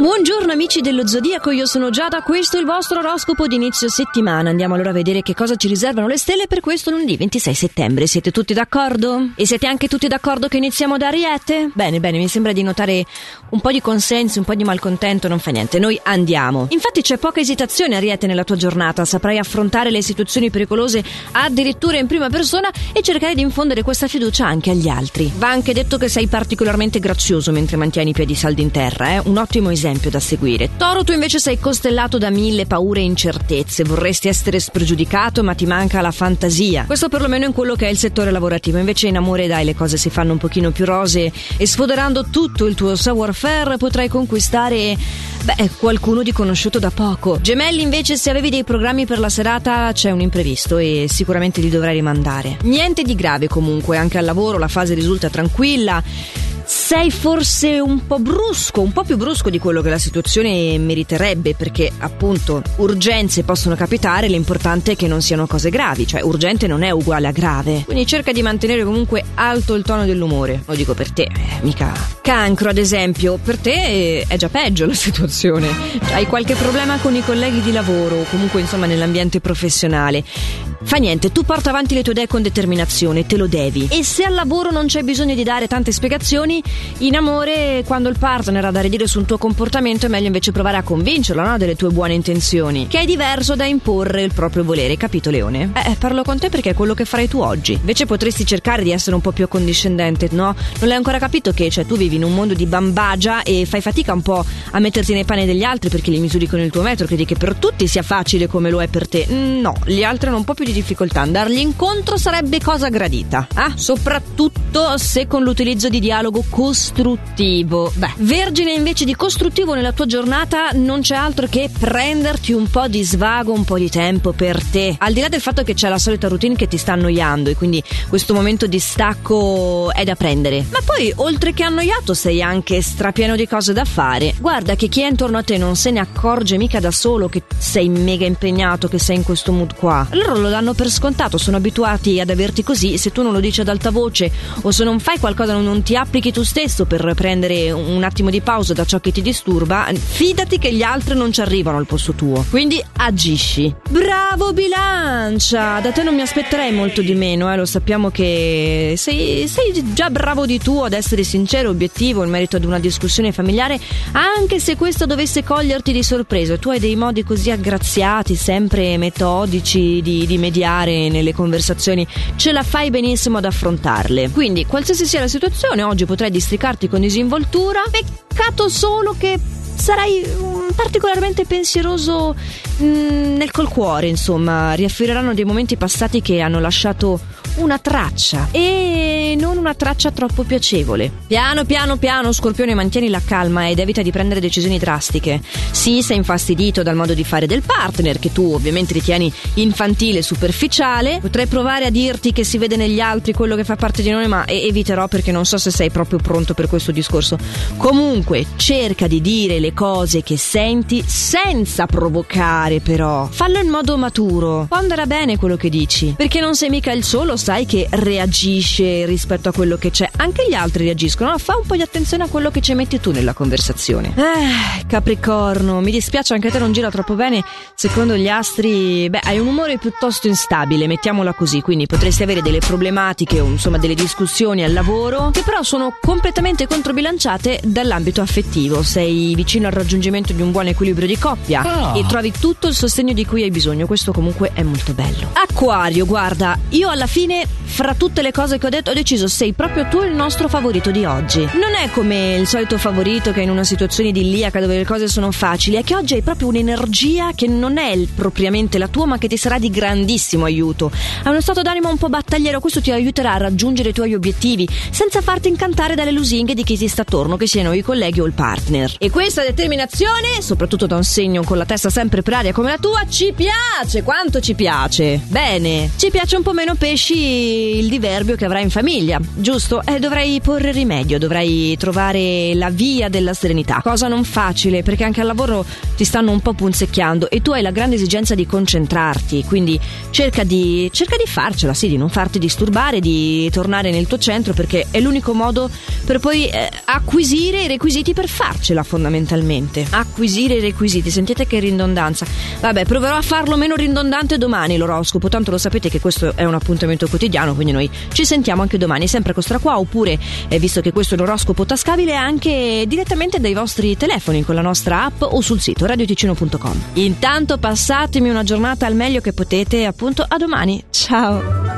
Buongiorno amici dello Zodiaco, io sono Giada, questo è il vostro oroscopo di inizio settimana. Andiamo allora a vedere che cosa ci riservano le stelle per questo lunedì 26 settembre. Siete tutti d'accordo? E siete anche tutti d'accordo che iniziamo da Ariete? Bene, bene, mi sembra di notare un po' di consenso, un po' di malcontento, non fa niente, noi andiamo. Infatti c'è poca esitazione Ariete nella tua giornata, saprai affrontare le situazioni pericolose addirittura in prima persona e cercare di infondere questa fiducia anche agli altri. Va anche detto che sei particolarmente grazioso mentre mantieni i piedi saldi in terra, eh? Un ottimo esempio esempio da seguire. Toro, tu invece sei costellato da mille paure e incertezze. Vorresti essere spregiudicato, ma ti manca la fantasia. Questo perlomeno in quello che è il settore lavorativo. Invece in amore, dai, le cose si fanno un pochino più rose e sfoderando tutto il tuo savoir-faire potrai conquistare Beh, qualcuno di conosciuto da poco. Gemelli, invece, se avevi dei programmi per la serata, c'è un imprevisto e sicuramente li dovrai rimandare. Niente di grave comunque, anche al lavoro la fase risulta tranquilla sei forse un po' brusco, un po' più brusco di quello che la situazione meriterebbe, perché appunto urgenze possono capitare, l'importante è che non siano cose gravi, cioè urgente non è uguale a grave. Quindi cerca di mantenere comunque alto il tono dell'umore. Lo dico per te, eh, mica. Cancro, ad esempio, per te è già peggio la situazione. Hai qualche problema con i colleghi di lavoro, o comunque insomma nell'ambiente professionale. Fa niente, tu porta avanti le tue idee con determinazione, te lo devi. E se al lavoro non c'è bisogno di dare tante spiegazioni, in amore, quando il partner ha da ridire su un tuo comportamento, è meglio invece provare a convincerlo no? delle tue buone intenzioni, che è diverso da imporre il proprio volere, capito Leone? Eh, parlo con te perché è quello che farai tu oggi. Invece potresti cercare di essere un po' più accondiscendente, no? Non l'hai ancora capito che cioè, tu vivi in un mondo di bambagia e fai fatica un po' a metterti nei panni degli altri perché li misuri con il tuo metro, credi che per tutti sia facile come lo è per te. No, gli altri hanno un po' più di di difficoltà, andargli incontro sarebbe cosa gradita. Ah, soprattutto se con l'utilizzo di dialogo costruttivo. Beh, vergine invece di costruttivo nella tua giornata non c'è altro che prenderti un po' di svago, un po' di tempo per te. Al di là del fatto che c'è la solita routine che ti sta annoiando e quindi questo momento di stacco è da prendere. Ma poi, oltre che annoiato, sei anche strapieno di cose da fare. Guarda che chi è intorno a te non se ne accorge mica da solo che sei mega impegnato, che sei in questo mood qua. Loro lo danno per scontato, sono abituati ad averti così, se tu non lo dici ad alta voce o se non fai qualcosa, non ti applichi tu stesso per prendere un attimo di pausa da ciò che ti disturba, fidati che gli altri non ci arrivano al posto tuo. Quindi agisci. Bravo bilancia! Da te non mi aspetterei molto di meno, eh? lo sappiamo che sei, sei già bravo di tuo ad essere sincero, obiettivo in merito ad una discussione familiare, anche se questo dovesse coglierti di sorpresa. Tu hai dei modi così aggraziati, sempre metodici di, di mediare nelle conversazioni, ce la fai benissimo ad affrontarle. Quindi, qualsiasi sia la situazione, oggi potrai districarti con disinvoltura. Peccato solo che sarai mm, particolarmente pensieroso mh, mm, nel col cuore, insomma, riaffireranno dei momenti passati che hanno lasciato una traccia e non una traccia troppo piacevole. Piano piano piano, Scorpione, mantieni la calma ed evita di prendere decisioni drastiche. Sì, sei infastidito dal modo di fare del partner, che tu ovviamente ritieni infantile e superficiale. Potrei provare a dirti che si vede negli altri quello che fa parte di noi, ma eviterò perché non so se sei proprio pronto per questo discorso. Comunque, cerca di dire le cose che senti senza provocare, però. Fallo in modo maturo. Pondera bene quello che dici, perché non sei mica il solo sai che reagisce rispetto a quello che c'è. Anche gli altri reagiscono. No? Fa un po' di attenzione a quello che ci metti tu nella conversazione. Eh, Capricorno, mi dispiace anche a te non gira troppo bene. Secondo gli astri, beh, hai un umore piuttosto instabile, mettiamola così. Quindi potresti avere delle problematiche o insomma delle discussioni al lavoro che però sono completamente controbilanciate dall'ambito affettivo. Sei vicino al raggiungimento di un buon equilibrio di coppia oh. e trovi tutto il sostegno di cui hai bisogno. Questo comunque è molto bello. Acquario, guarda, io alla fine fine, fra tutte le cose che ho detto, ho deciso sei proprio tu il nostro favorito di oggi. Non è come il solito favorito che è in una situazione idilliaca dove le cose sono facili, è che oggi hai proprio un'energia che non è propriamente la tua, ma che ti sarà di grandissimo aiuto. Hai uno stato d'animo un po' battagliero, questo ti aiuterà a raggiungere i tuoi obiettivi, senza farti incantare dalle lusinghe di chi ti sta attorno, che siano i colleghi o il partner. E questa determinazione, soprattutto da un segno con la testa sempre per aria come la tua, ci piace! Quanto ci piace? Bene, ci piace un po' meno pesci il diverbio che avrai in famiglia, giusto? Eh, dovrai porre rimedio, dovrai trovare la via della serenità. Cosa non facile, perché anche al lavoro ti stanno un po' punzecchiando e tu hai la grande esigenza di concentrarti, quindi cerca di, cerca di farcela, sì, di non farti disturbare, di tornare nel tuo centro, perché è l'unico modo per poi eh, acquisire i requisiti per farcela fondamentalmente. Acquisire i requisiti, sentite che ridondanza. Vabbè, proverò a farlo meno ridondante domani l'oroscopo, tanto lo sapete che questo è un appuntamento quotidiano, quindi noi ci sentiamo anche domani, sempre con Straqua, oppure, eh, visto che questo è un oroscopo tascabile, anche direttamente dai vostri telefoni con la nostra app o sul sito radioticino.com. Intanto passatemi una giornata al meglio che potete, appunto a domani. Ciao!